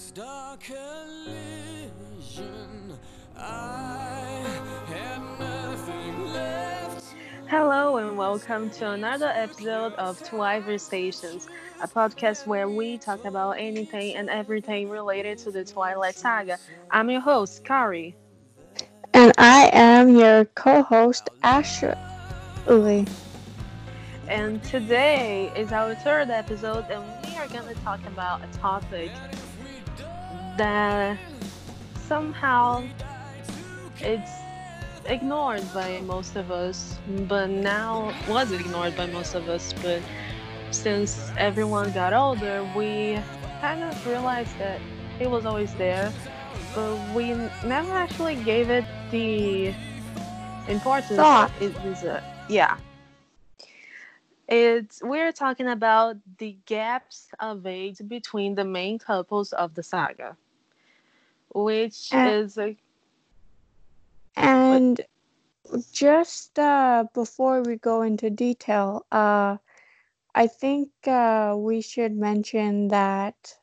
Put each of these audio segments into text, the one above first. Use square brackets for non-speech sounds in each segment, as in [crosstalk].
this dark collision, I had nothing left. Hello and welcome to another episode of Twilight Stations, a podcast where we talk about anything and everything related to the Twilight Saga. I'm your host, Kari. And I am your co host, Ashley. And today is our third episode, and we are going to talk about a topic that somehow it's ignored by most of us, but now was ignored by most of us. But since everyone got older, we kind of realized that it was always there, but we never actually gave it the importance Thought. it deserves. Yeah. It's we're talking about the gaps of age between the main couples of the saga, which Uh, is a And just uh, before we go into detail, uh, I think uh, we should mention that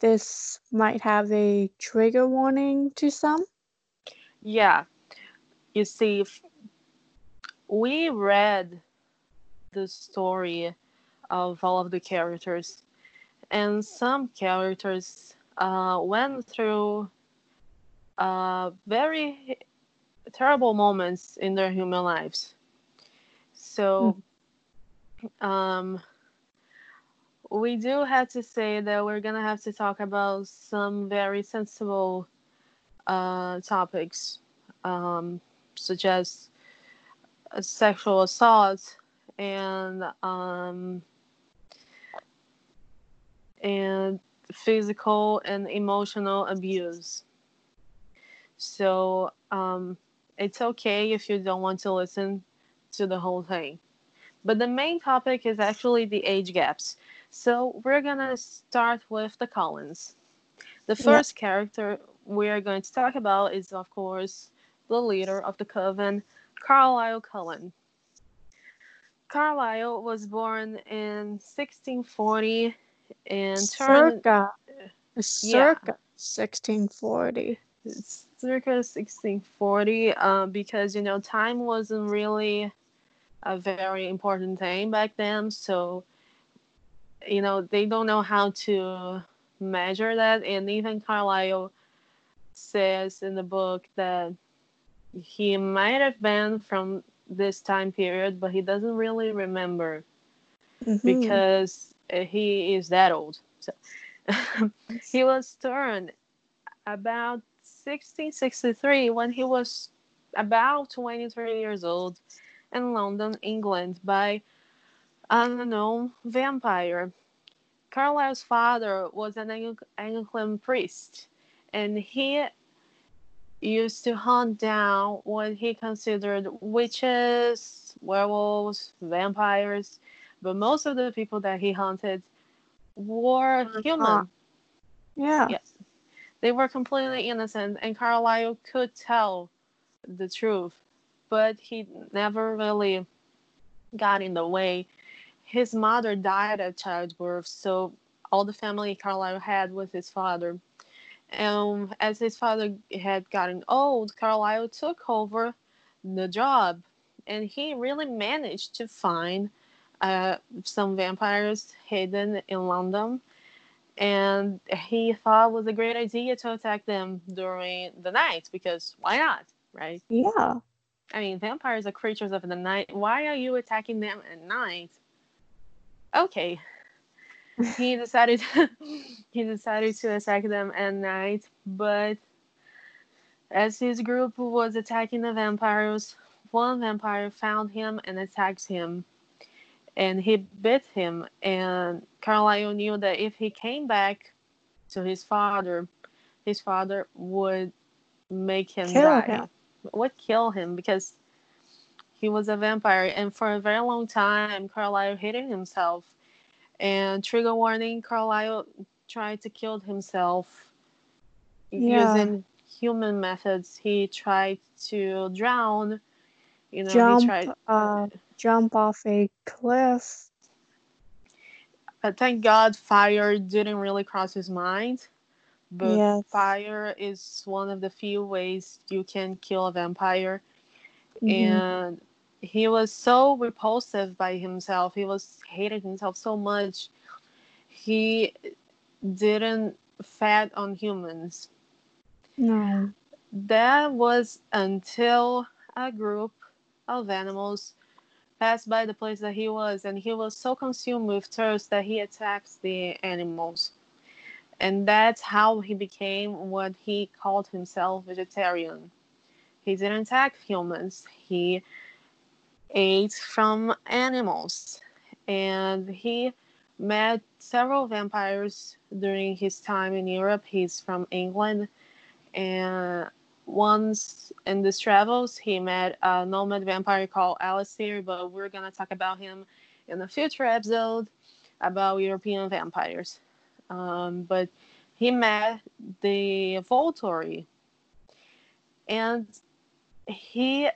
this might have a trigger warning to some. yeah. You see, we read the story of all of the characters, and some characters uh, went through uh, very terrible moments in their human lives. So, um, we do have to say that we're gonna have to talk about some very sensible uh, topics, um, such as uh, sexual assault and um, and physical and emotional abuse. So um, it's okay if you don't want to listen to the whole thing. But the main topic is actually the age gaps. So we're gonna start with the Cullens. The Yeah. first character we are going to talk about is, of course, the leader of the coven, Carlisle Cullen. Carlisle was born in 1640 and turned Circa, circa 1640. circa 1640 um, because you know time wasn't really a very important thing back then so you know they don't know how to measure that and even carlisle says in the book that he might have been from this time period but he doesn't really remember Mhm. because uh, he is that old. So [laughs] he was turned about 1663 when he was about 23 years old in London, England, by an unknown vampire. Carlisle's father was an Anglican priest, and he used to hunt down what he considered witches, werewolves, vampires, but most of the people that he hunted were human. yeah. Yes. They were completely innocent, and Carlisle could tell the truth, but he never really got in the way. His mother died at childbirth, so all the family Carlisle had was his father. And as his father had gotten old, Carlisle took over the job, and he really managed to find uh, some vampires hidden in London and he thought it was a great idea to attack them during the night because why not right? Yeah. i mean vampires are creatures of the night. Why are you attacking them at night? Okay he decided [laughs] he decided to attack them at night but as his group was attacking the vampires one vampire found him and attacked him. And he bit him and carlisle knew that if he came back to his father his father would make him Kill die. him. would kill him because he was a vampire and for a very long time carlisle hated himself and trigger warning carlisle tried to kill himself Yeah. using human methods he tried to drown you know he Jump, tried uh, jump off a cliff. But thank God fire didn't really cross his mind. but Yes. fire is one of the few ways you can kill a vampire. Mhm. And he was so repulsive by himself. He was hated himself so much. He didn't fed on humans. No. That was until a group of animals passed by the place that he was, and he was so consumed with thirst that he attacked the animals. And that's how he became what he called himself vegetarian. He didn't attack humans, he ate from animals. And he met several vampires during his time in Europe. He's from England. And once in these travels, he met a nomad vampire called Alistair, but we're to talk about him in a future episode about European vampires. Um, but he met the Volturi, and he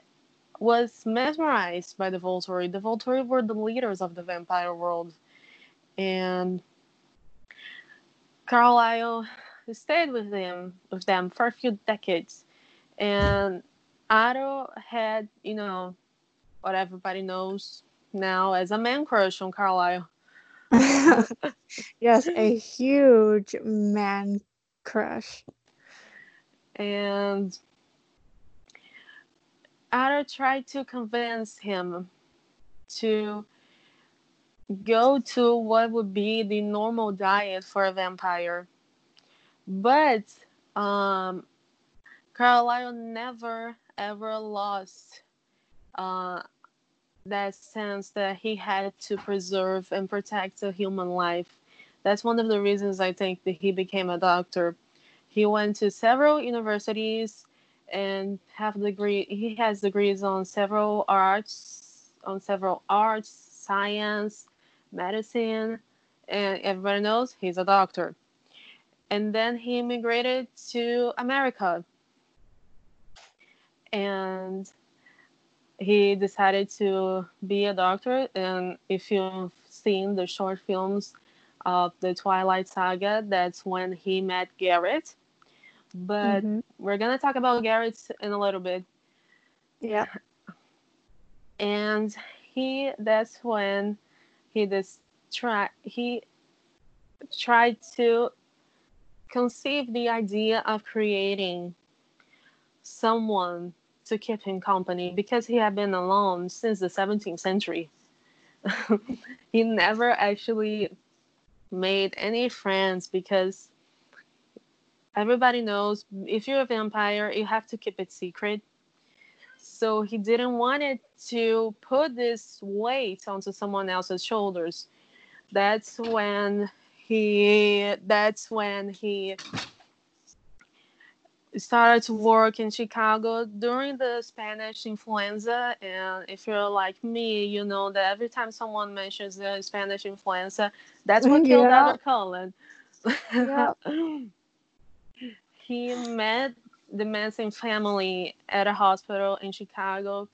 was mesmerized by the Volturi. The Volturi were the leaders of the vampire world, and Carlisle stayed with them with them for a few decades, and Otto had, you know, what everybody knows now as a man crush on Carlisle. [laughs] yes, a huge man crush. and Otto tried to convince him to go to what would be the normal diet for a vampire. But um, Carlisle never ever lost uh, that sense that he had to preserve and protect a human life. That's one of the reasons I think that he became a doctor. He went to several universities and have degree. He has degrees on several arts, on several arts, science, medicine, and everybody knows he's a doctor. And then he immigrated to America, and he decided to be a doctor. And if you've seen the short films of the Twilight Saga, that's when he met Garrett. But Mhm. we're gonna talk about Garrett in a little bit. Yeah. And he that's when he just try he tried to conceive the idea of creating someone to keep him company because he had been alone since the 17th century. [laughs] he never actually made any friends because everybody knows if you're a vampire, you have to keep it secret. So he didn't want it to put this weight onto someone else's shoulders. That's when he that's when he started to work in Chicago during the Spanish influenza. And if you're like me, you know that every time someone mentions the Spanish influenza, that's what [laughs] killed Yeah. Edward Cullen. Yeah. [laughs] he met the Masen family at a hospital in Chicago,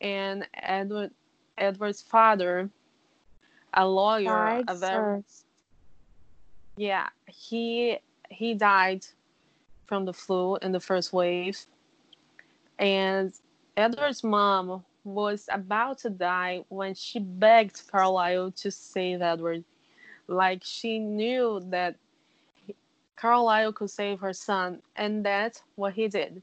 and Edward Edward's father, a lawyer, Died a very first. yeah, he he died from the flu in the first wave, and Edward's mom was about to die when she begged Carlisle to save Edward. Like she knew that Carlisle could save her son, and that's what he did.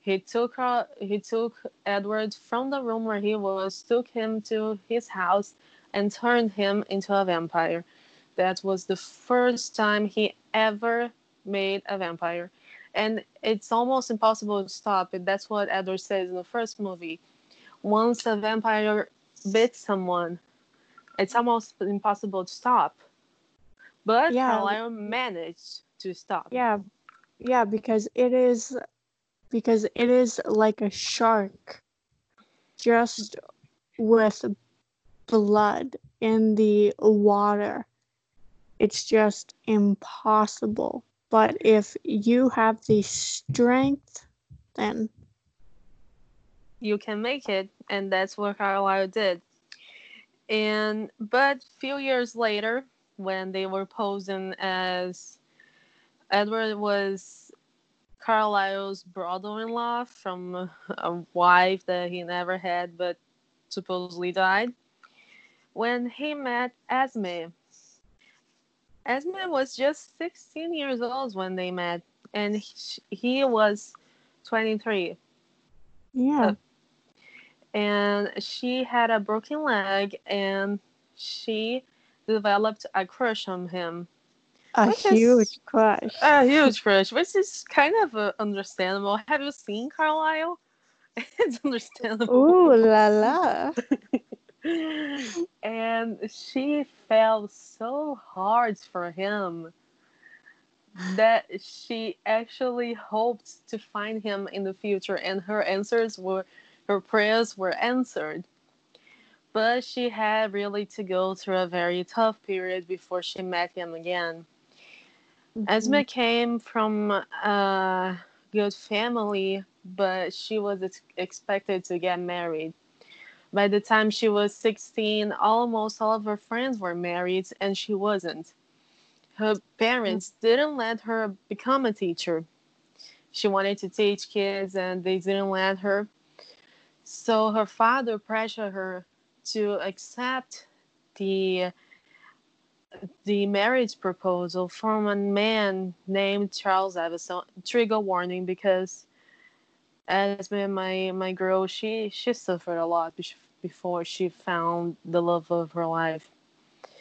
He took her, he took Edward from the room where he was, took him to his house, and turned him into a vampire. That was the first time he ever made a vampire. And it's almost impossible to stop it. That's what Edward says in the first movie. Once a vampire bits someone, it's almost impossible to stop. But Yeah. Carlisle managed to stop. Yeah. Yeah, because it is because it is like a shark just with blood in the water. It's just impossible. But if you have the strength, then you can make it and that's what carlisle did and but few years later when they were posing as Edward was Carlisle's brother-in-law from a- wife that he never had, but supposedly died. When he met Esme, Esme was just 16 years old when they met, and he, he was 23. Yeah. Uh, and she had a broken leg and she developed a crush on him a which is- huge crush. a huge crush which is kind of uh, understandable. Have you seen carlisle [laughs] it's understandable. Ooh [laughs] la la. and she fell so hard for him that she actually hoped to find him in the future and her answers were her prayers were answered. But she had really to go through a very tough period before she met him again Mm-hmm. Esme came from a good family, but she was ex- expected to get married. By the time she was 16, almost all of her friends were married, and she wasn't. Her hmm. parents didn't let her become a teacher. She wanted to teach kids, and they didn't let her. So her father pressured her to accept the the marriage proposal from a man named Charles Evenson. Trigger warning because as my my, girl, she she suffered a lot before she found the love of her life.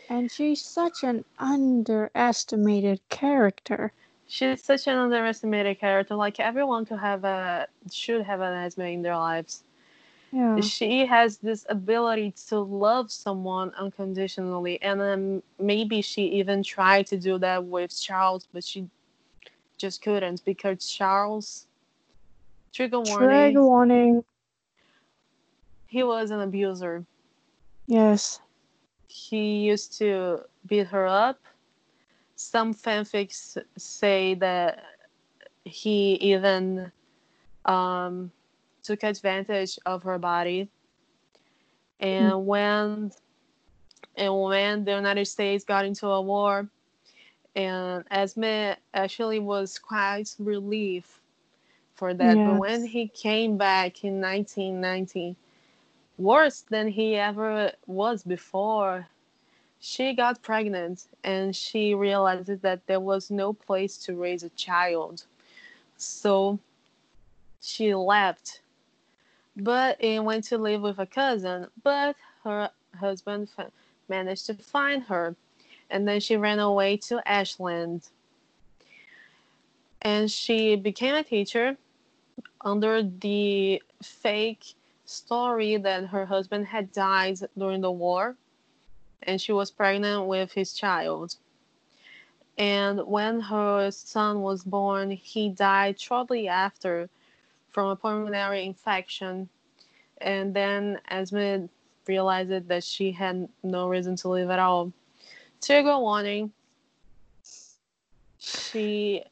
And she's such an underestimated character. She's such an underestimated character. Like everyone could have a should have an Esme in their lives. Yeah. She has this ability to love someone unconditionally, and then maybe she even tried to do that with Charles, but she just couldn't because Charles, trigger warning, Trigger warning. he was an abuser. Yes. He used to beat her up. Some fanfics say that he even um, took advantage of her body. Hmm. And when and when the United States got into a war, and Esme actually was quite relieved for that. But when he came back in 1990, worse than he ever was before, she got pregnant and she realized that there was no place to raise a child. So she left, but and went to live with a cousin. But her husband fa- managed to find her, and then she ran away to Ashland. And she became a teacher under the fake story that her husband had died during the war and she was pregnant with his child. And when her son was born, he died shortly after from a pulmonary infection. And then Esme realized that she had no reason to live at all. Trigger warning. She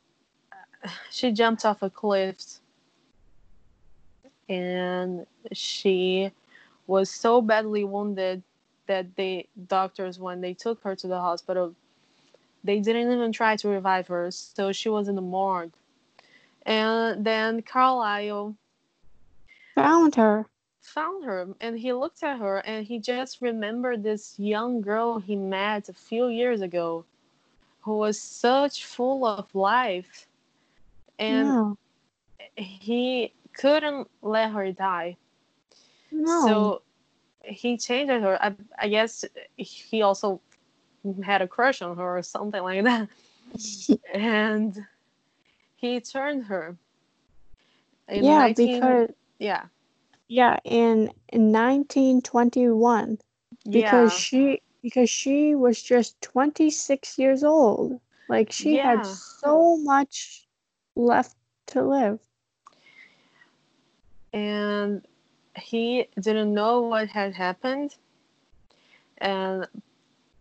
she jumped off a cliff and she was so badly wounded that the doctors when they took her to the hospital they didn't even try to revive her so she was in the morgue and then carlisle Found her. found her and he looked at her and he just remembered this young girl he met a few years ago who was such full of life and yeah. he couldn't let her die No. So he changed her. I, I guess he also had a crush on her or something like that. [laughs] and he turned her. In yeah, 19 because yeah, yeah, in in 1921 because yeah, she because she was just 26 years old. Like she Yeah. had so much left to live. and he didn't know what had happened. And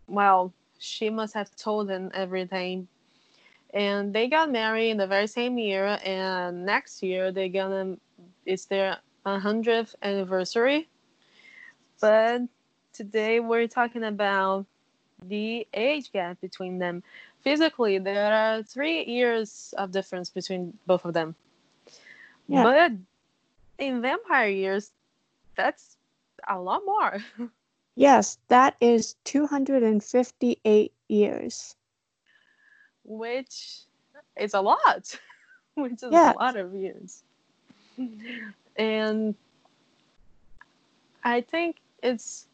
well, she must have told him everything. And they got married in the very same year, and next year they're gonna it's their 100th anniversary. But today we're talking about the age gap between them physically there are three years of difference between both of them. Yeah. But in vampire years, that's a lot more. [laughs] Yes, that is 258 years. Which is a lot, [laughs] which is Yeah. a lot of views. And I think it's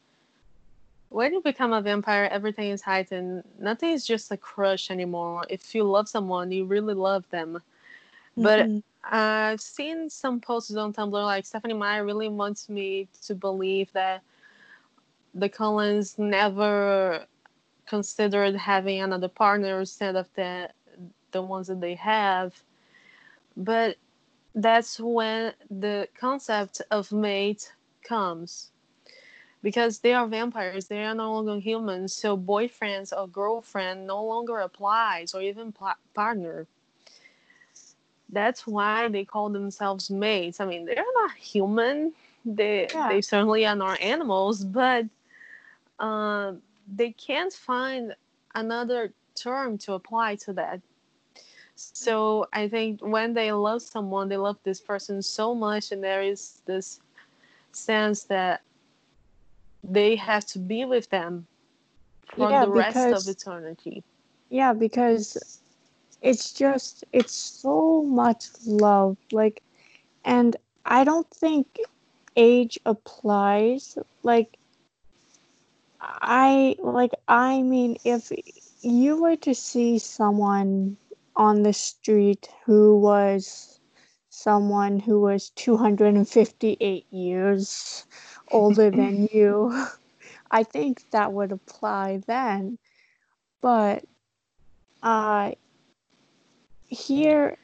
when you become a vampire, everything is heightened. Nothing is just a crush anymore. If you love someone, you really love them. But Mhm. I've seen some posts on Tumblr like Stephenie Meyer really wants me to believe that the Cullens never considered having another partner instead of the the ones that they have. But that's when the concept of mate comes. Because they are vampires, they are no longer humans, so boyfriends or girlfriend no longer applies, or even pla- partner that's why they call themselves mates. I mean, they're not human. They Yeah. they certainly are not animals, but um, they can't find another term to apply to that. So I think when they love someone, they love this person so much, and there is this sense that they have to be with them for Yeah, the rest because- of eternity. Yeah, because it's just it's so much love. Like and I don't think age applies. Like I like I mean if you were to see someone on the street who was someone who was 258 years older than [laughs] you, [laughs] I think that would apply then. But uh here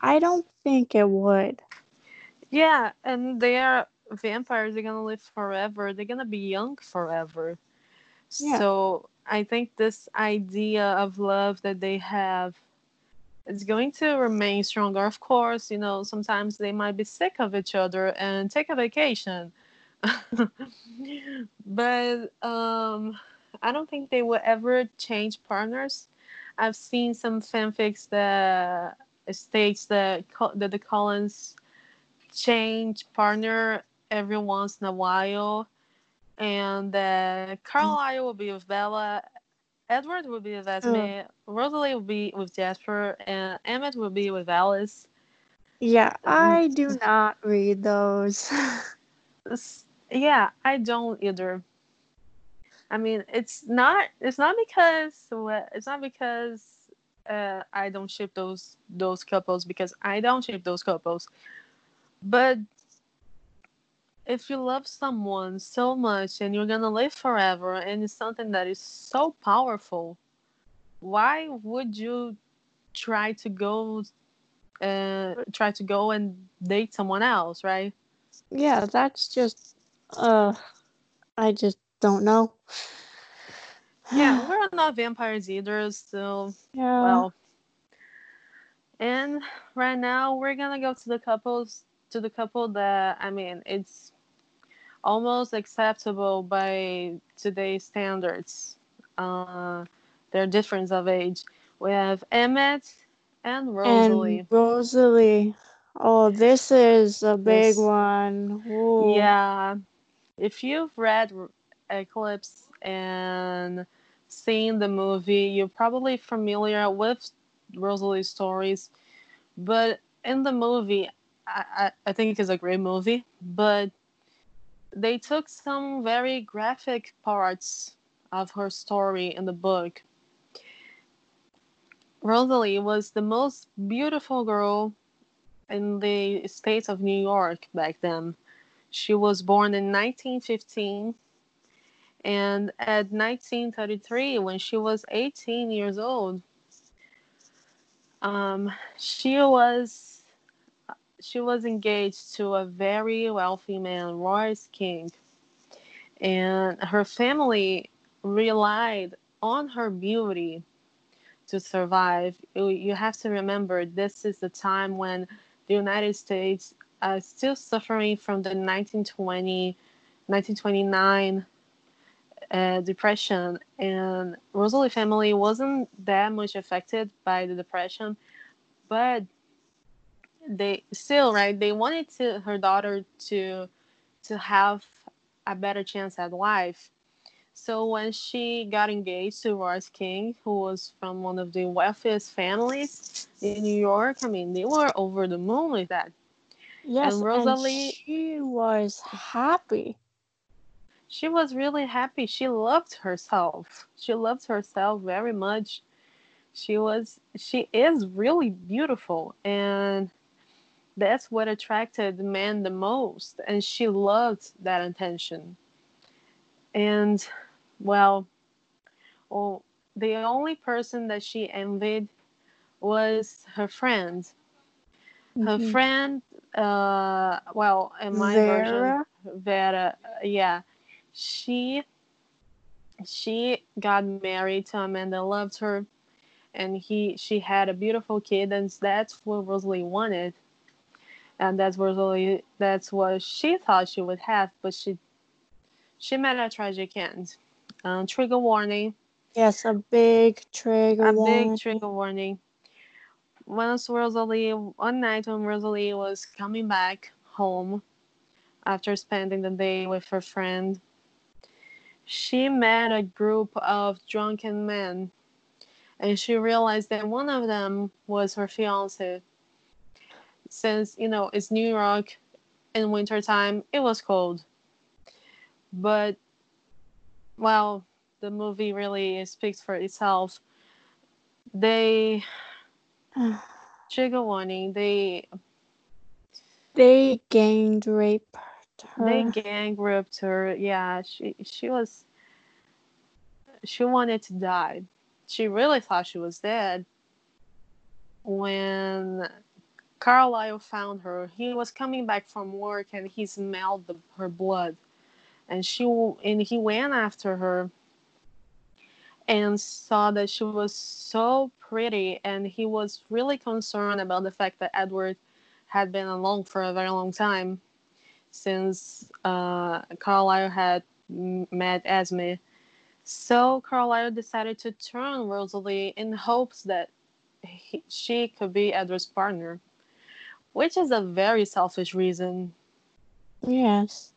I don't think it would. Yeah, and they are vampires. They're gonna live forever. They're gonna be young forever. Yeah. So I think this idea of love that they have is going to remain stronger. Of course, you know, sometimes they might be sick of each other and take a vacation. [laughs] but um, I don't think they will ever change partners. I've seen some fanfics that states that that the Cullens change partner every once in a while, and that Carlisle will be with Bella, Edward will be with Esme, Rosalie will be with Jasper, and Emmett will be with Alice. Yeah, I do not read those. [laughs] Yeah, I don't either. I mean, it's not. It's not because. It's not because uh, I don't ship those those couples because I don't ship those couples. But if you love someone so much and you're gonna live forever, and it's something that is so powerful, why would you try to go? Uh, try to go and date someone else, right? yeah, that's just uh I just don't know. Yeah, [sighs] we're not vampires either, so yeah. well. And right now we're gonna go to the couples to the couple that I mean it's almost acceptable by today's standards. Uh, their difference of age. We have Emmett and Rosalie. And Rosalie. Oh, this is a big This- one. Ooh. Yeah. If you've read Eclipse and seen the movie, you're probably familiar with Rosalie's stories. But in the movie, I, I, think it's a great movie, but they took some very graphic parts of her story in the book. Rosalie was the most beautiful girl in the state of New York back then. She was born in 1915, and at 1933, when she was 18 years old, um, she was she was engaged to a very wealthy man, Royce King, and her family relied on her beauty to survive. You- have to remember this is the time when the United States is still suffering from the 1920, 1929 uh, depression, and Rosalie family wasn't that much affected by the depression, but they still right they wanted to her daughter to to have a better chance at life. So when she got engaged to Royce King, who was from one of the wealthiest families in New York, I mean they were over the moon with that. Yes, And and Rosalie- she was happy. she was really happy. She loved herself. She loved herself very much. She was she is really beautiful and that's what attracted man the most and she loved that attention. And well, well the only person that she envied was her friend. Her Mhm. friend uh well in my version Vera? Vera, yeah, she she got married to a man that loved her, and he she had a beautiful kid, and that's what Rosalie wanted, and that's Rosalie that's what she thought she would have, but she she met a tragic end. Um, trigger warning, Yes, a big trigger warning. a warning. big trigger warning. Once Rosalie, one night when Rosalie was coming back home after spending the day with her friend, she met a group of drunken men and she realized that one of them was her fiance. Since, you know, it's New York in wintertime, it was cold. But, well, the movie really speaks for itself. They, [sighs] trigger warning, they They gang raped her. they gang raped her. Yeah, she she was she wanted to die. She really thought she was dead. When Carlisle found her, he was coming back from work and he smelled the, her blood, and she and he went after her and saw that she was so pretty, and he was really concerned about the fact that Edward had been alone for a very long time since uh, Carlisle had met Esme. So Carlisle decided to turn Rosalie in hopes that he, she could be Edward's partner, which is a very selfish reason. Yes.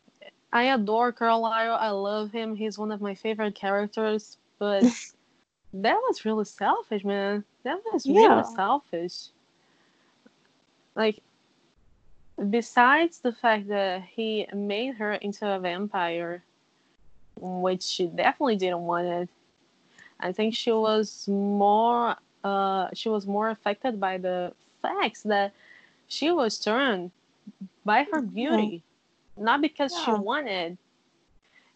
I adore Carlisle. I love him. He's one of my favorite characters, but [laughs] that was really selfish, man. That was Yeah. really selfish. Like, besides the fact that he made her into a vampire, which she definitely didn't want it, I think she was more uh she was more affected by the facts that she was turned by her beauty, not because she wanted.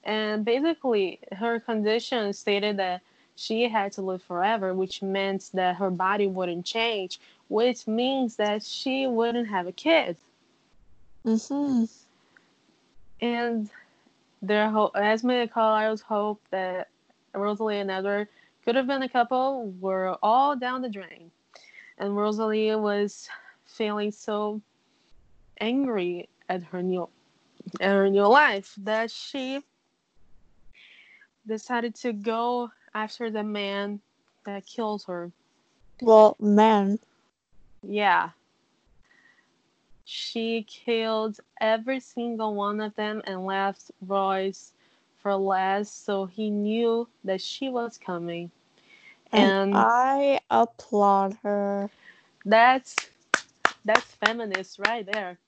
And basically, her condition stated that she had to live forever, which meant that her body wouldn't change, which means that she wouldn't have a kid. Mm-hmm. And their hope, Esme and Carlisle's hope that Rosalie and Edward could have been a couple were all down the drain. And Rosalie was feeling so angry at her new at her new life that she decided to go after the man that killed her. Well, man. Yeah. She killed every single one of them and left Royce for last, so he knew that she was coming. And And I applaud her. that's that's feminist right there.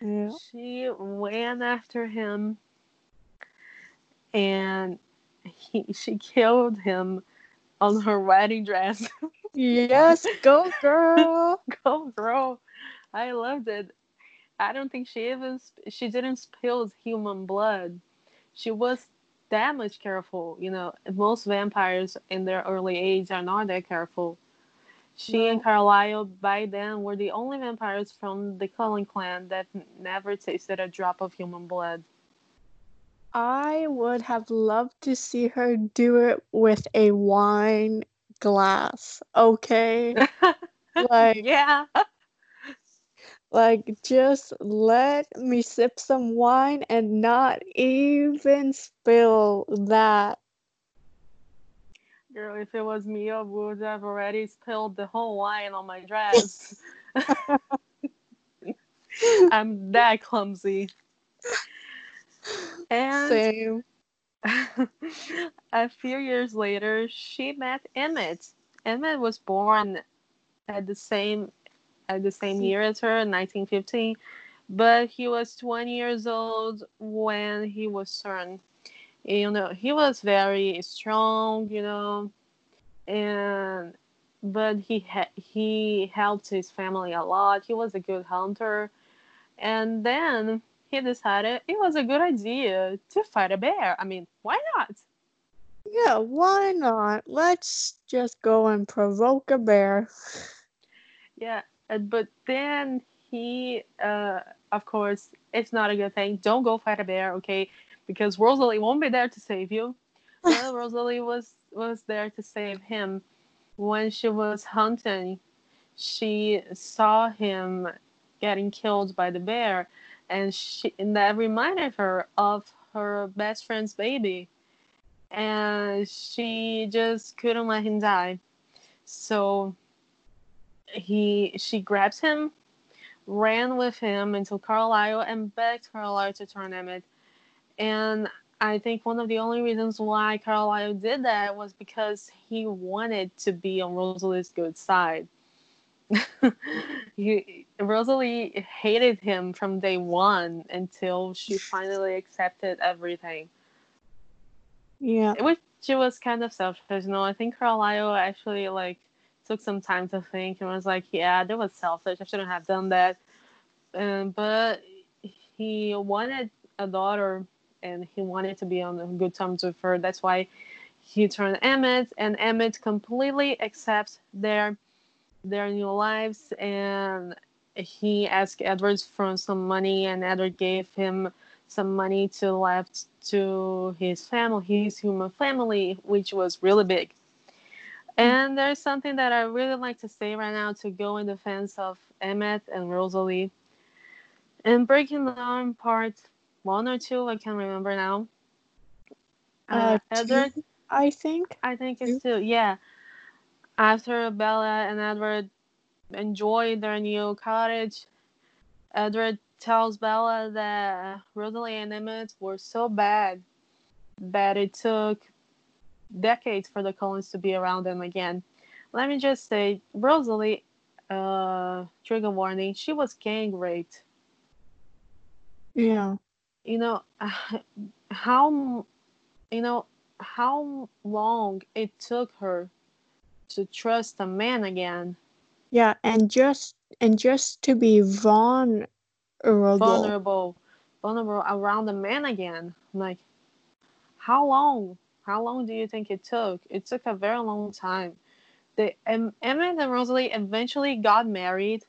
Yeah. She went after him and he, she killed him on her wedding dress. Yes, go girl. [laughs] Go, girl. I loved it. I don't think she even sp- she didn't spill human blood. She was that much careful. You know, most vampires in their early age are not that careful. She and Carlisle by then were the only vampires from the Cullen clan that never tasted a drop of human blood. I would have loved to see her do it with a wine glass. Okay. [laughs] Like yeah. [laughs] Like, just let me sip some wine and not even spill that. Girl, if it was me, I would have already spilled the whole wine on my dress. [laughs] I'm that clumsy. And Same. [laughs] a few years later, she met Emmett. Emmett was born at the same at the same year as her in 1915, but he was 20 years old when he was born. You know, he was very strong. You know, and but he ha- he helped his family a lot. He was a good hunter, and then he decided it was a good idea to fight a bear. I mean, why not? Yeah, why not? Let's just go and provoke a bear. Yeah, uh, but then he, uh, of course, it's not a good thing. Don't go fight a bear, okay? Because Rosalie won't be there to save you. [laughs] Well, Rosalie was was there to save him. When she was hunting, she saw him getting killed by the bear, and she and that reminded her of her best friend's baby, and she just couldn't let him die. So he she grabs him, ran with him until Carlisle and begged Carlisle to turn Emmett. And I think one of the only reasons why Carlisle did that was because he wanted to be on Rosalie's good side. [laughs] he, Rosalie hated him from day one until she finally accepted everything, Yeah. which she was kind of selfish. You know, I think Carlisle actually like took some time to think and was like, "Yeah, that was selfish. I shouldn't have done that." Um, but he wanted a daughter, and he wanted to be on good terms with her. That's why he turned Emmett, and Emmett completely accepts their their new lives, and he asked Edward for some money, and Edward gave him some money to left to his family, his human family, which was really big. And there's something that I really like to say right now to go in defense of Emmett and Rosalie. And breaking down parts one or two, I can't remember now. Uh, Edward, two, I think. I think it's two. Yeah. After Bella and Edward enjoy their new cottage, Edward tells Bella that Rosalie and Emmett were so bad that it took decades for the Cullens to be around them again. Let me just say, Rosalie, uh, trigger warning, she was gang raped. Yeah. You know, [laughs] how, you know, how long it took her to trust a man again. Yeah, and just and just to be vulnerable. vulnerable vulnerable around a man again like how long how long do you think it took it took a very long time the um, emmett and rosalie eventually got married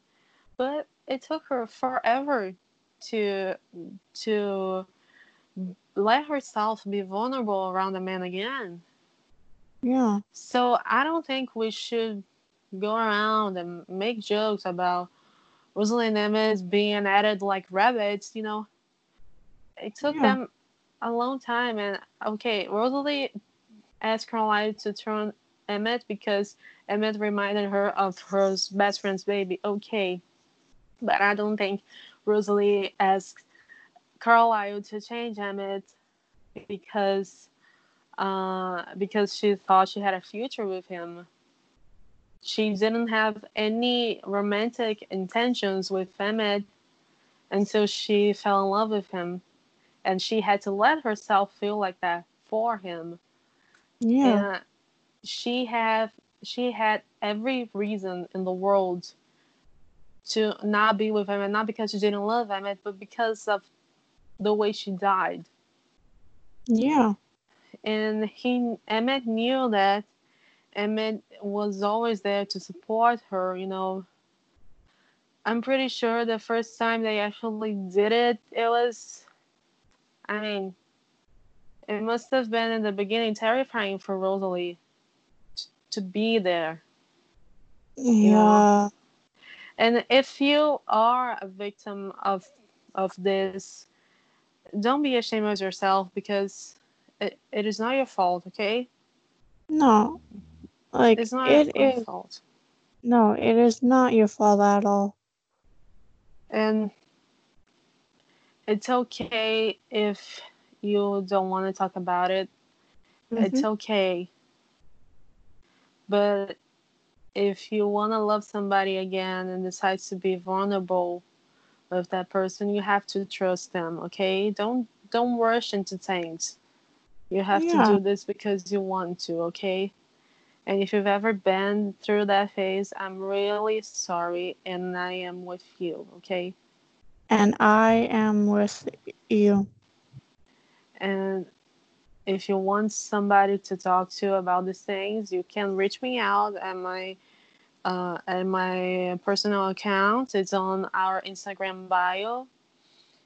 but it took her forever to to let herself be vulnerable around a man again Yeah. so i don't think we should go around and make jokes about Rosalie and Emmett being added like rabbits, you know. It took Yeah. them a long time and okay, Rosalie asked Carlisle to turn Emmett because Emmett reminded her of her best friend's baby. Okay. But I don't think Rosalie asked Carlisle to change Emmett because uh, because she thought she had a future with him. She didn't have any romantic intentions with Emmett until she fell in love with him. And she had to let herself feel like that for him. Yeah. And she had she had every reason in the world to not be with Emmett, not because she didn't love Emmett, but because of the way she died. Yeah. and he Emmett knew that Emmett was always there to support her, you know. I'm pretty sure the first time they actually did it, it was I mean it must have been in the beginning terrifying for Rosalie to be there. Yeah. And if you are a victim of of this, don't be ashamed of yourself because it, it is not your fault, okay? No. Like It's not it your is fault. no, it is not your fault at all. And it's okay if you don't want to talk about it. It's Mhm. okay. But if you want to love somebody again and decides to be vulnerable with that person, you have to trust them, okay? Don't don't rush into things. You have Yeah. to do this because you want to, okay? And if you've ever been through that phase, I'm really sorry and I am with you, okay? And I am with you. And if you want somebody to talk to about these things, you can reach me out at my uh, at my personal account. It's on our Instagram bio.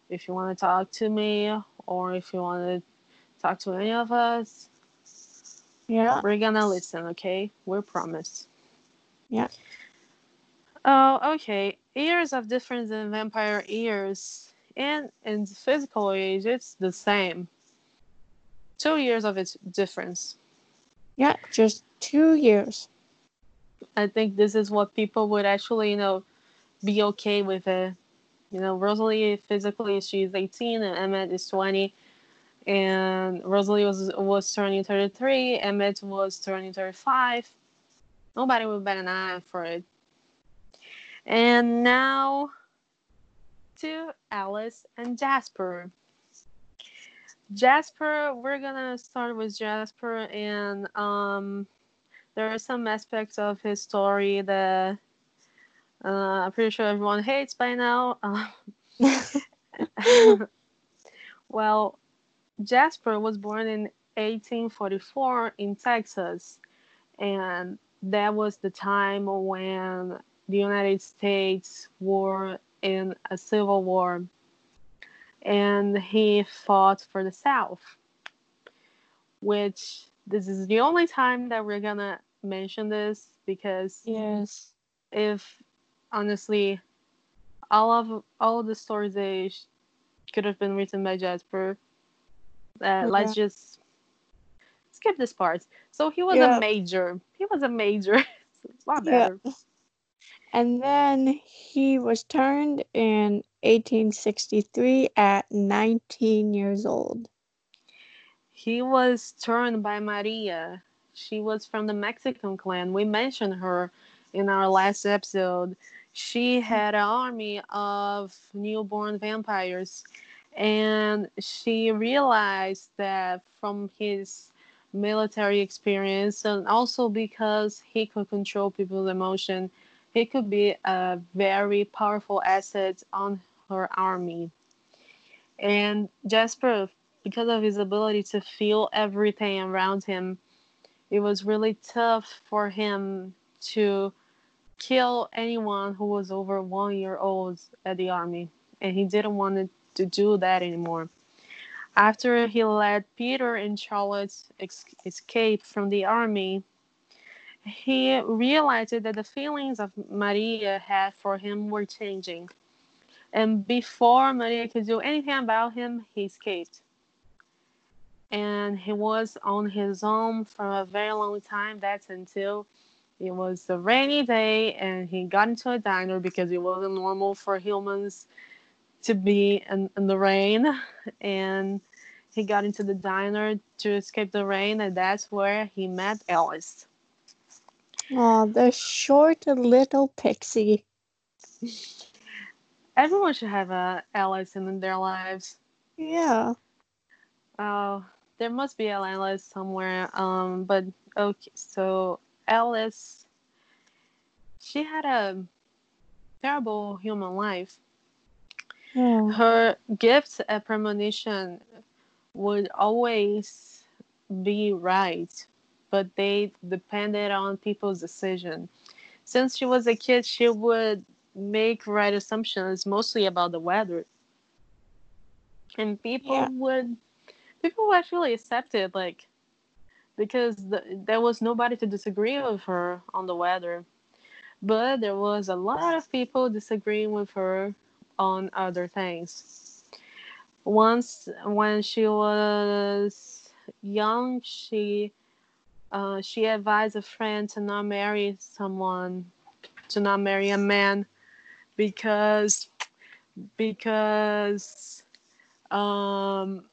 If you want to talk to me or if you want to talk to any of us, Yeah. we're gonna listen. Okay, we promise. Yeah. Oh, okay. Years of difference in vampire ears and in physical age, it's the same. Two years of its difference. Yeah, just two years. I think this is what people would actually, you know, be okay with it. You know, Rosalie physically she's 18 and Emmett is 20. And Rosalie was was turning 33, Emmett was turning 35. Nobody would bat an eye for it. And now to Alice and Jasper. Jasper, we're gonna start with Jasper, and um, there are some aspects of his story that uh, I'm pretty sure everyone hates by now. [laughs] Well, Jasper was born in 1844 in Texas, and that was the time when the United States were in a civil war, and he fought for the South, which this is the only time that we're gonna mention this because yes. if honestly all of all of the stories they sh- could have been written by Jasper. Uh, Let's just skip this part. So he was Yeah. a major. He was a major. [laughs] it's a lot Yeah. better. And then he was turned in 1863 at 19 years old. He was turned by Maria. She was from the Mexican clan. We mentioned her in our last episode. She had an army of newborn vampires, and she realized that from his military experience, and also because he could control people's emotion, he could be a very powerful asset on her army. And Jasper, because of his ability to feel everything around him, it was really tough for him to kill anyone who was over one year old at the army. And he didn't want to do that anymore. After he let Peter and Charlotte ex- escape from the army, he realized that the feelings of Maria had for him were changing. And before Maria could do anything about him, he escaped. And he was on his own for a very long time. That's until it was a rainy day and he got into a diner because it wasn't normal for humans to be in, in the rain. And he got into the diner to escape the rain, and that's where he met Alice. Oh, the short little pixie. [laughs] Everyone should have uh, a Alice in their lives. Yeah. Oh, there must be an Alice somewhere. Um, but okay, so Alice, she had a terrible human life. Yeah. Her gifts at premonition would always be right, but they depended on people's decision. Since she was a kid, she would make right assumptions mostly about the weather. And people Yeah. would people actually accept it like because the, there was nobody to disagree with her on the weather. but there was a lot of people disagreeing with her on other things. Once, when she was young, she uh, she advised a friend to not marry someone, to not marry a man, because because um,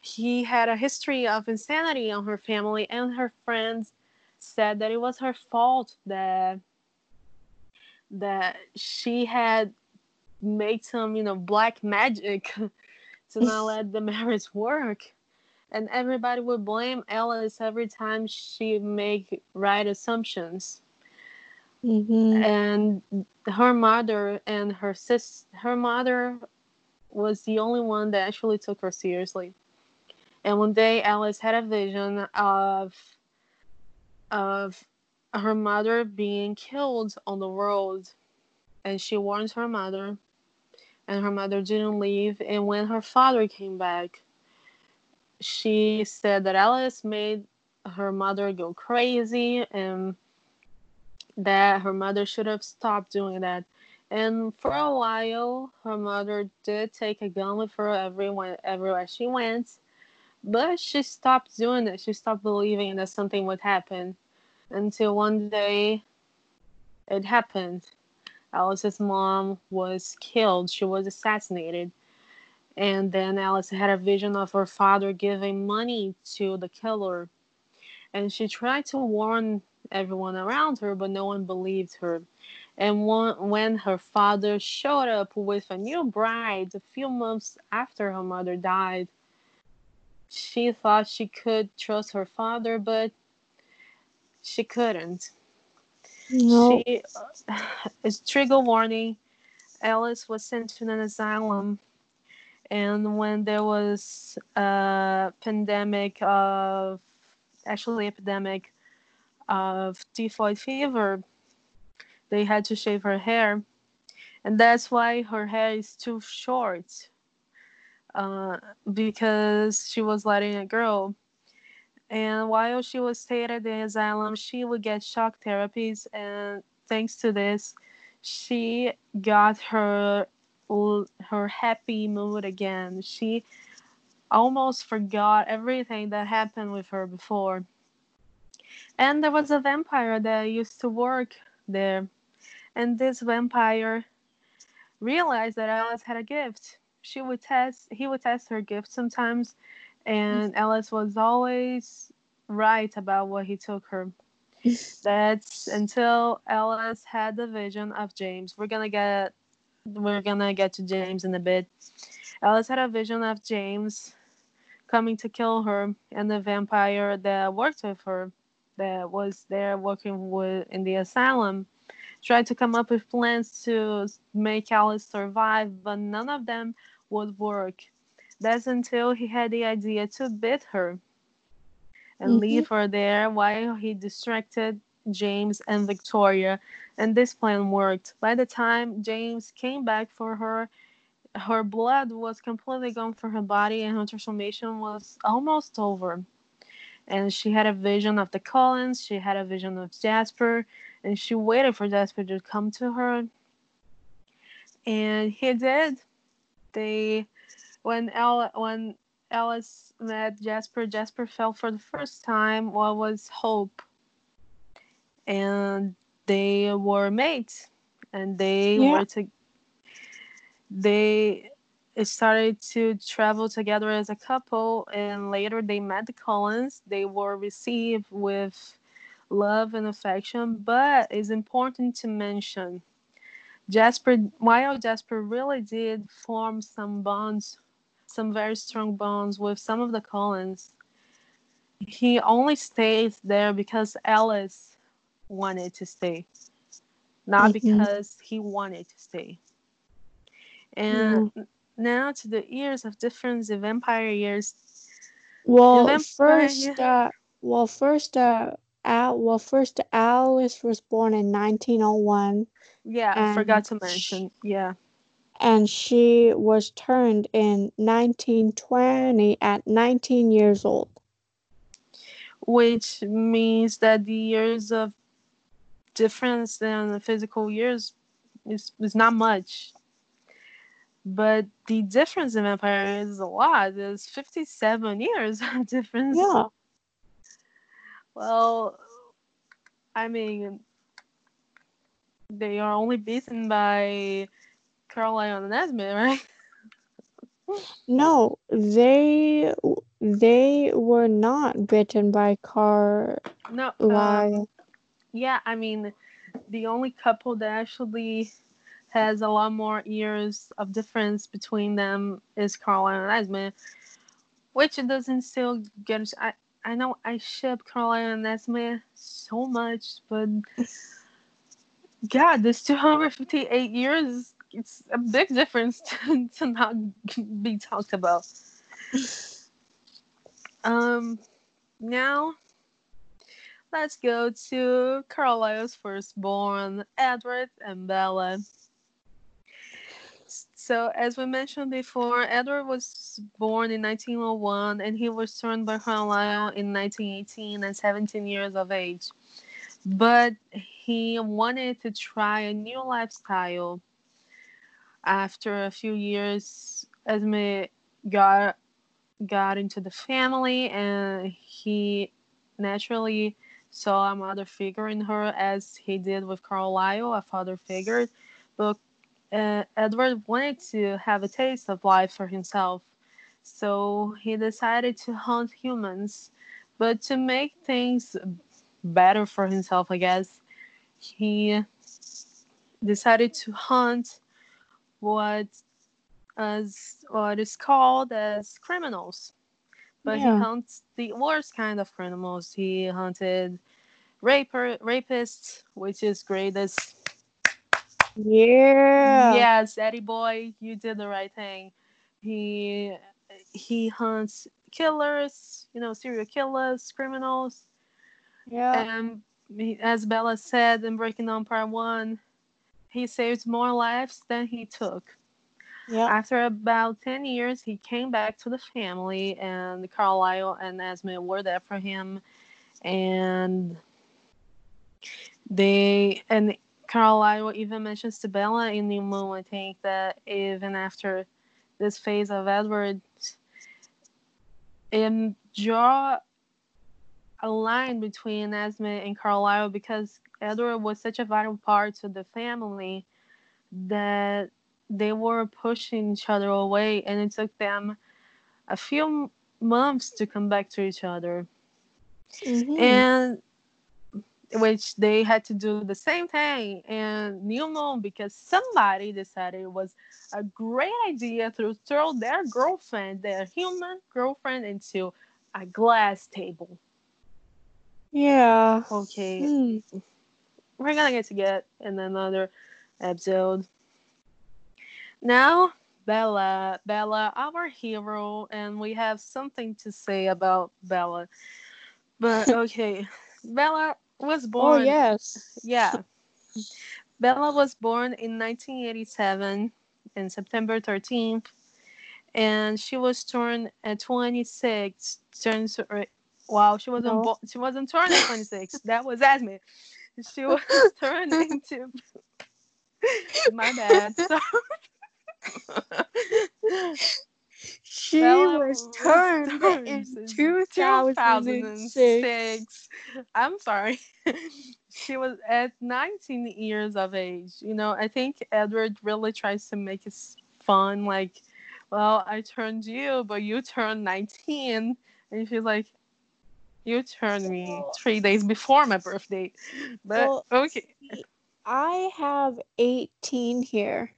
he had a history of insanity on her family, and her friends said that it was her fault that that she had made some, you know, black magic [laughs] to not let the marriage work. And everybody would blame Alice every time she make right assumptions. Mm-hmm. And her mother and her sis, her mother was the only one that actually took her seriously. And one day, Alice had a vision of of her mother being killed on the road, and she warns her mother, and her mother didn't leave. And when her father came back, she said that Alice made her mother go crazy and that her mother should have stopped doing that. And for a while, her mother did take a gun with her everywhere, everywhere she went, but she stopped doing it. She stopped believing that something would happen until one day it happened. Alice's mom was killed, she was assassinated. And then Alice had a vision of her father giving money to the killer. And she tried to warn everyone around her, but no one believed her. And one, when her father showed up with a new bride a few months after her mother died, she thought she could trust her father, but she couldn't. No. She, uh, it's [sighs] trigger warning. Alice was sent to an asylum, and when there was a pandemic of, actually epidemic of typhoid fever, they had to shave her hair, and that's why her hair is too short. Uh, because she was letting it grow. And while she was staying at the asylum, she would get shock therapies, and thanks to this, she got her her happy mood again. She almost forgot everything that happened with her before. And there was a vampire that used to work there, and this vampire realized that Alice had a gift. She would test, he would test her gift sometimes, and [laughs] Alice was always right about what he took her. That's until Alice had the vision of James. We're gonna get we're gonna get to James in a bit. Alice had a vision of James coming to kill her and the vampire that worked with her that was there working with in the asylum tried to come up with plans to make Alice survive, but none of them would work. That's until he had the idea to beat her and Mhm. leave her there while he distracted James and Victoria. And this plan worked. By the time James came back for her, her blood was completely gone from her body and her transformation was almost over. And she had a vision of the Cullens, she had a vision of Jasper, and she waited for Jasper to come to her. And he did. They when Al when Alice met Jasper, Jasper felt for the first time what was hope. And they were mates. And they Yeah. were to they started to travel together as a couple and later they met the Cullens. They were received with love and affection, but it's important to mention Jasper while Jasper really did form some bonds some very strong bonds with some of the Cullens. He only stayed there because Alice wanted to stay, not Mhm. because he wanted to stay. And now to the years of difference, the vampire years. Well, vampire, first, uh, well, first, uh, Al, well, first, Alice was born in 1901, Yeah, I forgot to mention. Yeah, and she was turned in 1920 at 19 years old. which means that the years of difference in the physical years is, is not much. But the difference in vampire is a lot. There's 57 years [laughs] of difference. Yeah. Well, I mean, they are only beaten by Carlisle and Esme, [laughs] right? No, they they were not bitten by Carlisle. No. Um, yeah, I mean, the only couple that actually has a lot more years of difference between them is Carlisle and Esme, which doesn't still get. I I know I ship Carlisle and Esme so much, but God, this 258 years, it's a big difference [laughs] to, to not be talked about. Um, now let's go to Carlisle's firstborn, Edward and Bella. So, as we mentioned before, Edward was born in 1901 and he was turned by Carlisle in 1918 at 17 years of age. But he wanted to try a new lifestyle. After a few years, Esme got got into the family and he naturally saw a mother figure in her as he did with Carlisle, a father figure. But uh, Edward wanted to have a taste of life for himself. So he decided to hunt humans. But to make things better for himself, I guess, he decided to hunt what as what is called as criminals. But Yeah. he hunts the worst kind of criminals. He hunted raper rapists, which is great as Yeah. Yes, Eddie boy, you did the right thing. He he hunts killers, you know, serial killers, criminals, Yeah. and he, as Bella said in Breaking Dawn Part One, he saved more lives than he took. Yeah. After about ten years, he came back to the family, and Carlisle and Esme were there for him, and they and Carlisle even mentions to Bella in New Moon, I think, that even after this phase of Edward, and draw a line between Esme and Carlisle because Edward was such a vital part to the family that they were pushing each other away, and it took them a few months to come back to each other Mhm. and which they had to do the same thing in New Moon because somebody decided it was a great idea to throw their girlfriend, their human girlfriend, into a glass table. yeah. Okay, Hmm. we're gonna get to get in another episode. Now, Bella, Bella, our hero, and we have something to say about Bella. But [laughs] okay, Bella was born. Oh born. yes. Yeah. Bella was born in 1987 in September 13th, and she was turned at 26. Turns, uh, wow, she wasn't No. bo- she wasn't turned at 26. [laughs] that was Esme. She was [laughs] turned into. My bad. Sorry. [laughs] She Bella was [laughs] turned in in 2006. 2006. I'm sorry. [laughs] she was at 19 years of age. You know, I think Edward really tries to make it fun. Like, well, I turned you, but you turned 19. And she's like, you turned me three days before my birthday. But Well, okay. I have 18 here.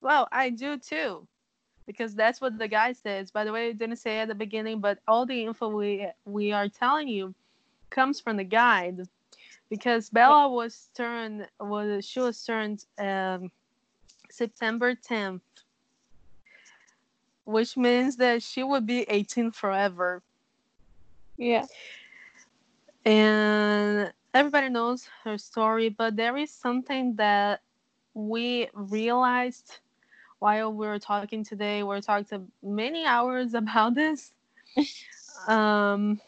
Well, I do too. Because that's what the guy says. By the way, I didn't say at the beginning, but all the info we we are telling you comes from the guide. Because Bella was turned was she was turned um, September 10th, which means that she would be 18 forever. Yeah. and everybody knows her story but there is something that we realized while we were talking today we talked to many hours [laughs] about this um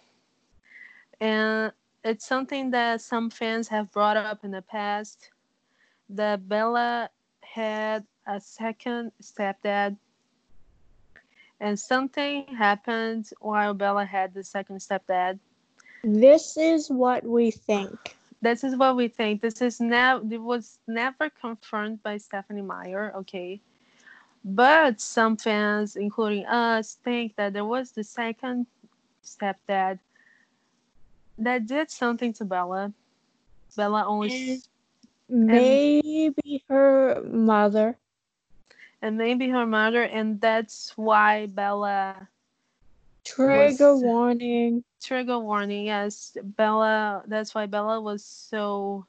and it's something that some fans have brought up in the past that Bella had a second stepdad and something happened while Bella had the second stepdad. This is what we think. This is what we think. This is now it was never confirmed by Stephenie Meyer, okay. But some fans, including us, think that there was the second stepdad that did something to Bella. Bella only Maybe her mother. and maybe her mother, and that's why Bella Trigger Was- warning. trigger warning. Yes, Bella. That's why Bella was so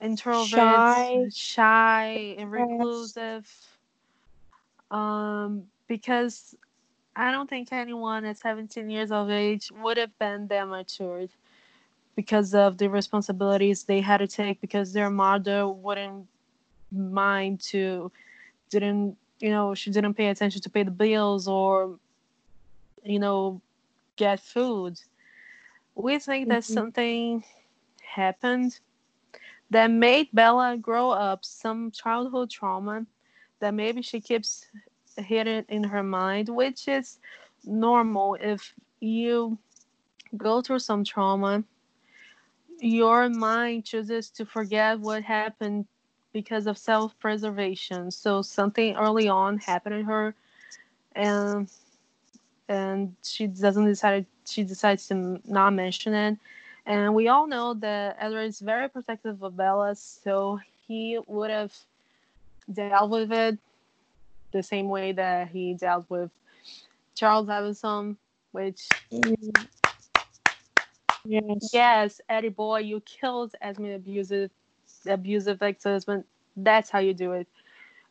introverted, Shy. shy and Yes. Um, because I don't think anyone at 17 years of age would have been that matured because of the responsibilities they had to take because their mother wouldn't mind to didn't you know she didn't pay attention to pay the bills or you know get food we think that Mhm. something happened that made bella grow up some childhood trauma that maybe she keeps hidden in her mind which is normal if you go through some trauma your mind chooses to forget what happened because of self-preservation. So something early on happened to her, and and she doesn't decide she decides to not mention it. And we all know that Edward is very protective of Bella, so he would have dealt with it the same way that he dealt with Charles Evenson, which Mm. Yes. Yes, Eddie boy, you killed as many abusive abusive ex husband. That's how you do it.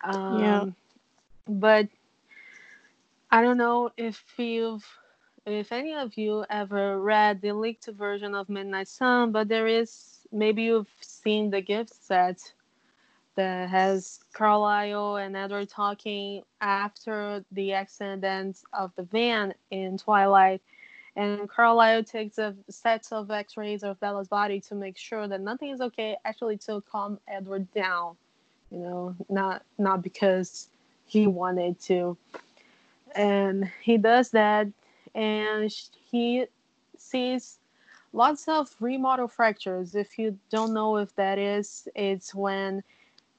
Um, Yeah. But I don't know if you've if any of you ever read the leaked version of Midnight Sun, but there is maybe you've seen the gift set that has Carlisle and Edward talking after the accident of the van in Twilight and Carlisle takes a set of X-rays of Bella's body to make sure that nothing is okay. Actually, to calm Edward down, you know, not not because he wanted to. And he does that, and he sees lots of remodel fractures. If you don't know if that is, it's when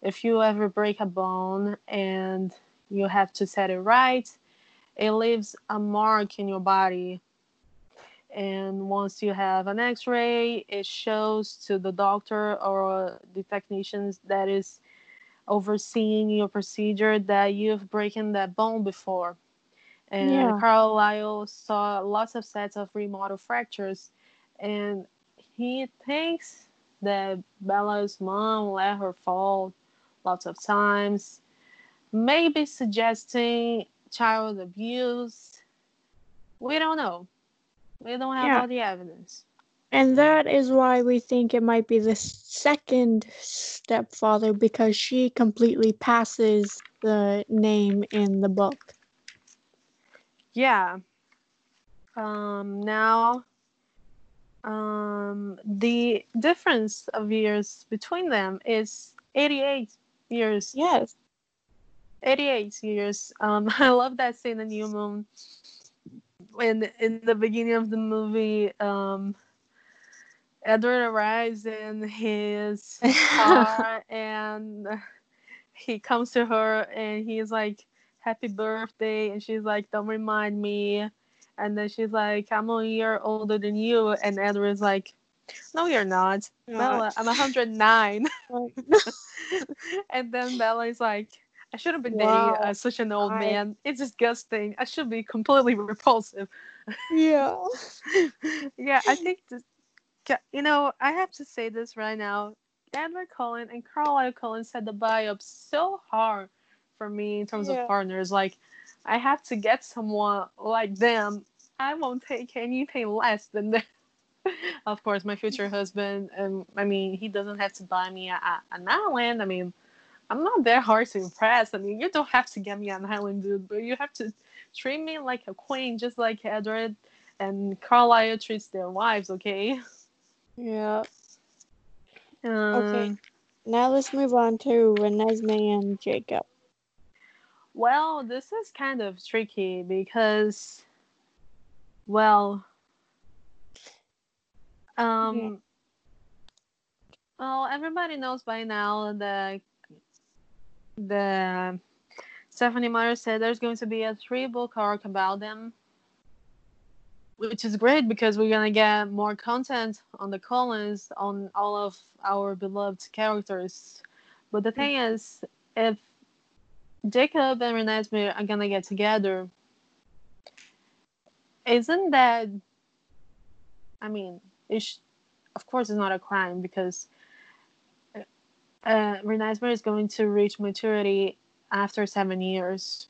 if you ever break a bone and you have to set it right, it leaves a mark in your body and once you have an x-ray it shows to the doctor or the technicians that is overseeing your procedure that you've broken that bone before and Yeah. carlisle saw lots of sets of remodel fractures and he thinks that bella's mom let her fall lots of times maybe suggesting child abuse we don't know we don't have Yeah. all the evidence. And that is why we think it might be the second stepfather because she completely passes the name in the book. Yeah. Um, now, um, the difference of years between them is 88 years. Yes. 88 years. Um, [laughs] I love that scene in New Moon. When in the beginning of the movie, um, Edward arrives in his car [laughs] and he comes to her and he's like, Happy birthday. And she's like, Don't remind me. And then she's like, I'm a year older than you. And Edward's like, No, you're not. Bella, I'm 109. [laughs] [laughs] and then Bella is like, I should have been Wow. dating uh, such an old I- man. It's disgusting. I should be completely [laughs] repulsive. yeah. yeah, I think this, you know, I have to say this right now. Edward Cullen and Carlisle Cullen set the buy up so hard for me in terms Yeah. of partners. Like, I have to get someone like them. I won't take anything less than them. Of course, my future husband. Um, I mean, he doesn't have to buy me a, a, an island. I mean, I'm not that hard to impress. I mean, you don't have to get me an island, dude, but you have to treat me like a queen, just like Edward. and Carlisle treats their wives, okay? Yeah. Um, Okay. Now let's move on to Renesmee and Jacob. Well, this is kind of tricky because, well, um, Yeah. well, everybody knows by now that the Stephenie Meyer said there's going to be a three book arc about them, which is great because we're gonna get more content on the Cullens on all of our beloved characters. But the thing is, if Jacob and Renesmee are gonna get together, isn't that? I mean, it's of course it's not a crime because uh, Renesmee is going to reach maturity after seven years.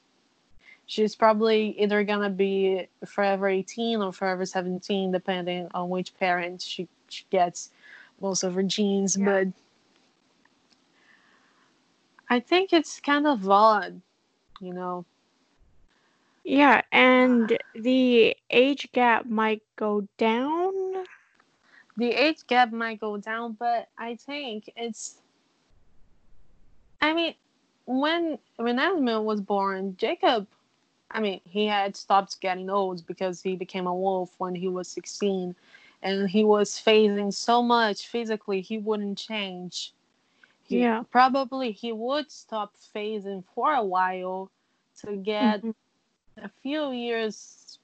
She's probably either gonna be forever 18 or forever 17, depending on which parent she, she gets most of her genes. Yeah. But I think it's kind of odd, you know. Yeah, and the age gap might go down. The age gap might go down, but I think it's. I mean, when when Asmund was born, Jacob, I mean, he had stopped getting old because he became a wolf when he was sixteen, and he was phasing so much physically he wouldn't change. He, Yeah. probably he would stop phasing for a while to get Mhm. a few years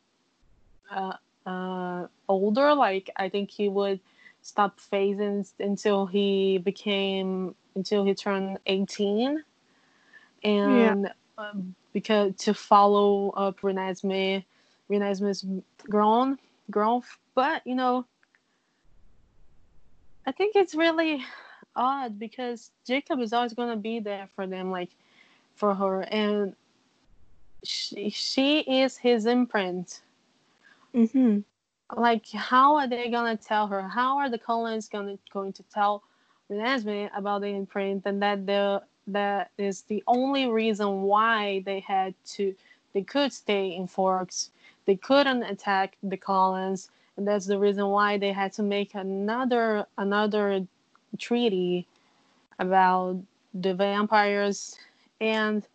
uh, uh, older. Like I think he would stop phasing until he became until he turned eighteen, and um, because to follow up Renesmee, Renesmee's grown, grown. But you know, I think it's really odd because Jacob is always gonna be there for them, like for her, and she she is his imprint. Mhm. Like, how are they gonna tell her? How are the Cullens gonna going to tell Renesmee about the imprint and that the that is the only reason why they had to they could stay in Forks. They couldn't attack the Cullens, and that's the reason why they had to make another another treaty about the vampires and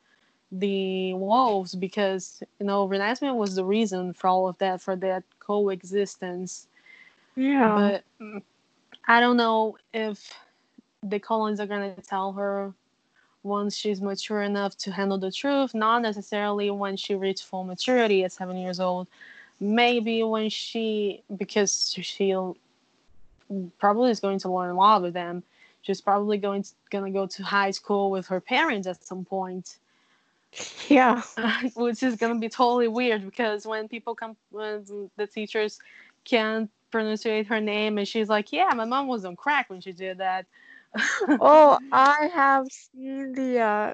the wolves because you know Renesmee was the reason for all of that for that coexistence Yeah. but I don't know if the Cullens are gonna tell her once she's mature enough to handle the truth, not necessarily when she reached full maturity at seven years old. Maybe when she, because she'll probably is going to learn law with them. She's probably going to, gonna go to high school with her parents at some point. Yeah. [laughs] which is gonna be totally weird because when people come, when the teachers can't pronounce her name, and she's like, "Yeah, my mom was on crack when she did that." [laughs] Oh, I have seen the uh,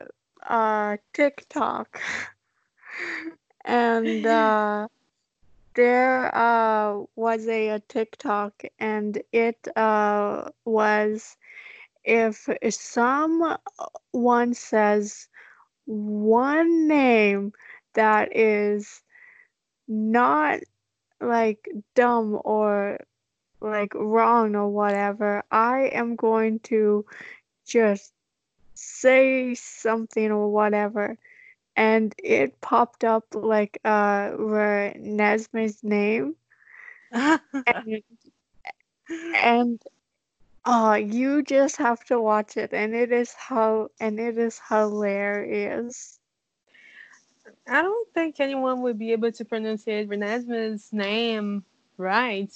uh, TikTok, [laughs] and uh, there uh, was a, a TikTok, and it uh, was if someone says one name that is not like dumb or like wrong or whatever, I am going to just say something or whatever. And it popped up like uh where Nesme's name [laughs] and and oh you just have to watch it and it is how and it is hilarious. I don't think anyone would be able to pronounce it Renesmee's name right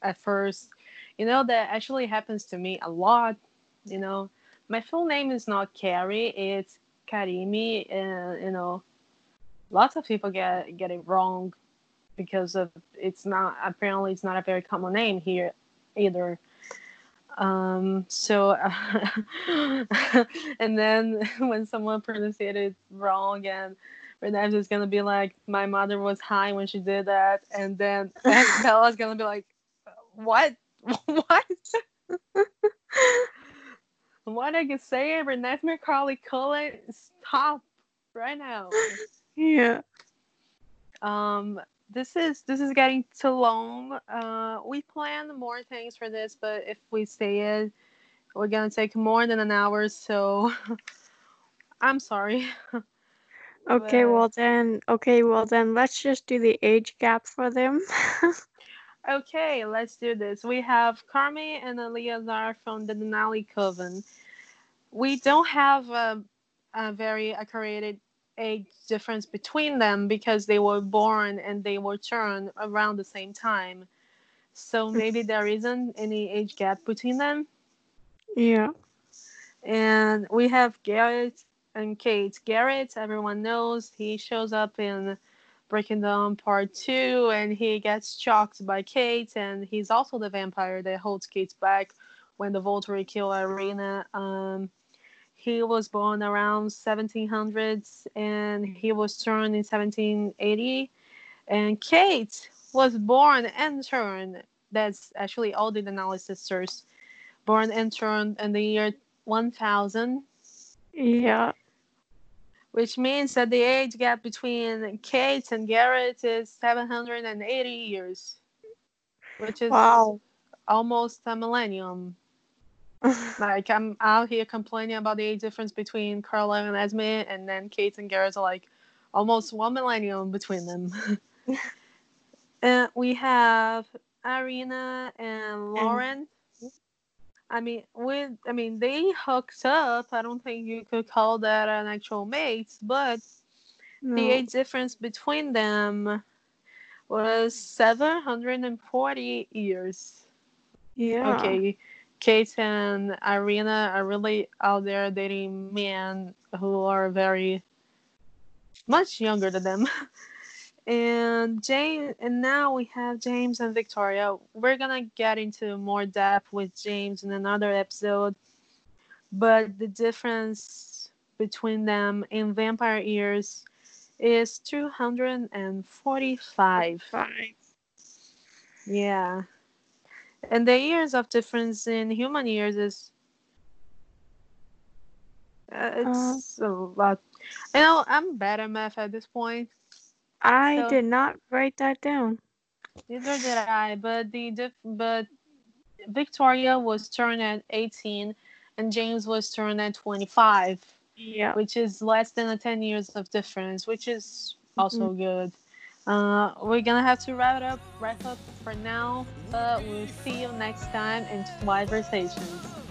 at first. You know, that actually happens to me a lot. You know, my full name is not Carrie, it's Karimi, and you know, lots of people get get it wrong because of it's not apparently it's not a very common name here either. Um, so, [laughs] and then [laughs] when someone pronounces it wrong and Renee is gonna be like, my mother was high when she did that, and then [laughs] Bella's gonna be like, what, what? what I can say, Renee Carlie Cullen, stop right now. Yeah. Um, this is this is getting too long. Uh, we planned more things for this, but if we say it, we're gonna take more than an hour. So [laughs] I'm sorry. [laughs] Okay, But- well then, okay, well then, let's just do the age gap for them. [laughs] Okay, let's do this. We have Carmen and Eleazar from the Denali Coven. We don't have a, a very accurate age difference between them because they were born and they were turned around the same time. So maybe there isn't any age gap between them. yeah. And we have Garrett and Kate. Garrett, everyone knows, he shows up in Breaking Dawn Part 2 and he gets shocked by Kate. And he's also the vampire that holds Kate back when the Volturi kill Irina. Um, he was born around 1700s and he was turned in 1780. And Kate was born and turned. That's actually all the Denali sisters. Born and turned in the year 1000, Yeah. which means that the age gap between Kate and Garrett is 780 years, which is Wow. almost a millennium. Like I'm out here complaining about the age difference between Carlisle and Esme, and then Kate and Garrett are like almost one millennium between them. and [laughs] uh, we have Irina and Laurent. I mean, with I mean they hooked up. I don't think you could call that an actual mate, but No. the age difference between them was 740 years. Yeah. Okay, Kate and Irina are really out there dating men who are very much younger than them. [laughs] and James, and now we have James and Victoria. We're gonna get into more depth with James in another episode, but the difference between them in vampire years is 245. Five. Yeah. And the years of difference in human years is uh, it's a lot. You know, I'm bad at math at this point. I So- did not write that down. Neither did I. But the diff- but Victoria was turned at 18, and James was turned at 25, Yeah. which is less than a 10 years of difference, which is also good. Uh, we're gonna have to wrap it up, wrap up for now. But we'll see you next time in Twiversations.